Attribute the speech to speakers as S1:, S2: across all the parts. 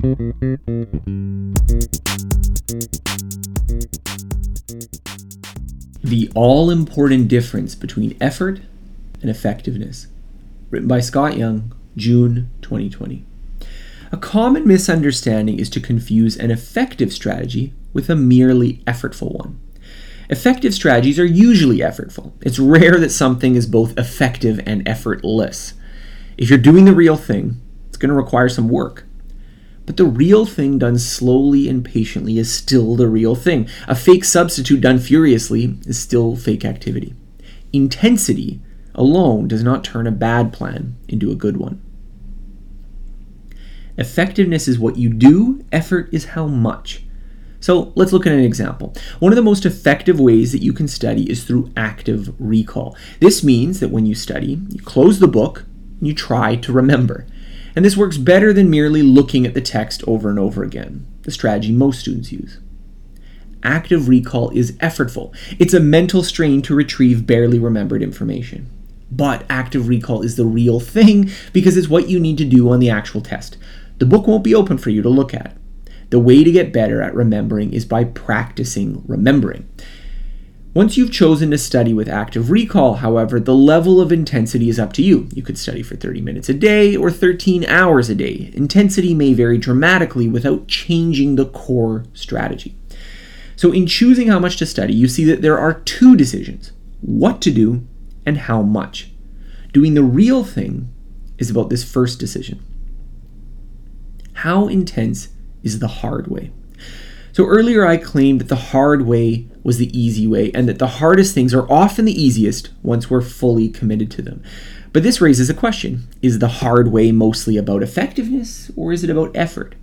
S1: The All Important Difference Between Effort and Effectiveness. Written by Scott Young, June 2020. A common misunderstanding is to confuse an effective strategy with a merely effortful one. Effective strategies are usually effortful. It's rare that something is both effective and effortless. If you're doing the real thing, it's going to require some work. But the real thing done slowly and patiently is still the real thing. A fake substitute done furiously is still fake activity. Intensity alone does not turn a bad plan into a good one. Effectiveness is what you do, effort is how much. So let's look at an example. One of the most effective ways that you can study is through active recall. This means that when you study, you close the book and you try to remember. And this works better than merely looking at the text over and over again, the strategy most students use. Active recall is effortful. It's a mental strain to retrieve barely remembered information. But active recall is the real thing because it's what you need to do on the actual test. The book won't be open for you to look at. The way to get better at remembering is by practicing remembering. Once you've chosen to study with active recall, however, the level of intensity is up to you. You could study for 30 minutes a day or 13 hours a day. Intensity may vary dramatically without changing the core strategy. So, in choosing how much to study, you see that there are two decisions what to do and how much. Doing the real thing is about this first decision. How intense is the hard way? So earlier I claimed that the hard way was the easy way and that the hardest things are often the easiest once we're fully committed to them. But this raises a question Is the hard way mostly about effectiveness or is it about effort?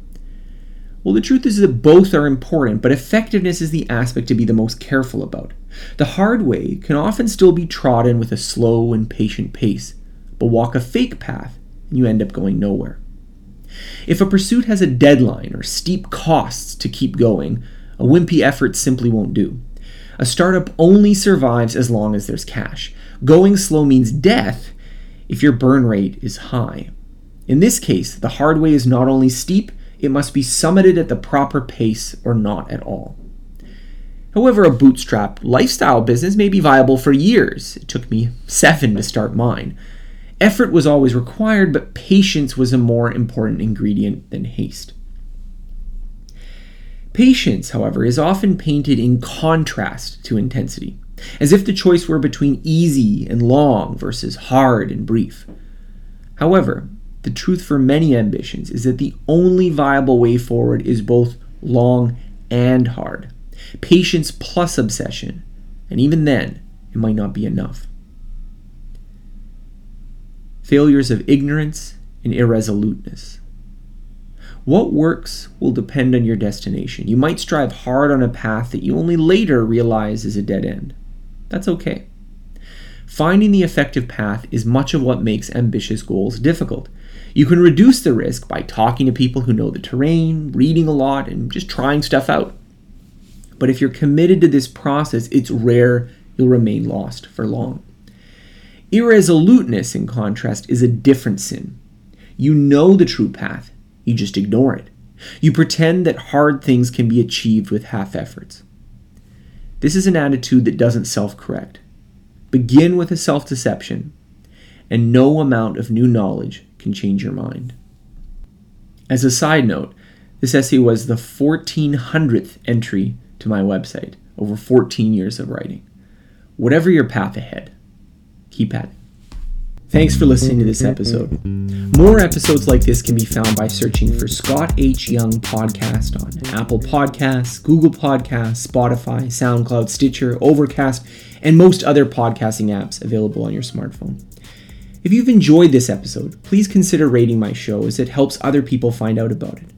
S1: Well, the truth is that both are important, but effectiveness is the aspect to be the most careful about. The hard way can often still be trodden with a slow and patient pace, but walk a fake path and you end up going nowhere. If a pursuit has a deadline or steep costs to keep going, a wimpy effort simply won't do. A startup only survives as long as there's cash. Going slow means death if your burn rate is high. In this case, the hard way is not only steep, it must be summited at the proper pace or not at all. However, a bootstrap lifestyle business may be viable for years. It took me seven to start mine. Effort was always required, but patience was a more important ingredient than haste. Patience, however, is often painted in contrast to intensity, as if the choice were between easy and long versus hard and brief. However, the truth for many ambitions is that the only viable way forward is both long and hard. Patience plus obsession, and even then, it might not be enough failures of ignorance, and irresoluteness. What works will depend on your destination. You might strive hard on a path that you only later realize is a dead end. That's okay. Finding the effective path is much of what makes ambitious goals difficult. You can reduce the risk by talking to people who know the terrain, reading a lot, and just trying stuff out. But if you're committed to this process, it's rare you'll remain lost for long. Irresoluteness, in contrast, is a different sin. You know the true path, you just ignore it. You pretend that hard things can be achieved with half efforts. This is an attitude that doesn't self correct. Begin with a self deception, and no amount of new knowledge can change your mind. As a side note, this essay was the 1400th entry to my website, over 14 years of writing. Whatever your path ahead, keep at it. Thanks for listening to this episode. More episodes like this can be found by searching for Scott H. Young Podcast on Apple Podcasts, Google Podcasts, Spotify, SoundCloud, Stitcher, Overcast, and most other podcasting apps available on your smartphone. If you've enjoyed this episode, please consider rating my show as it helps other people find out about it.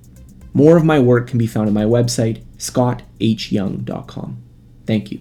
S1: More of my work can be found on my website, scotthyoung.com. Thank you.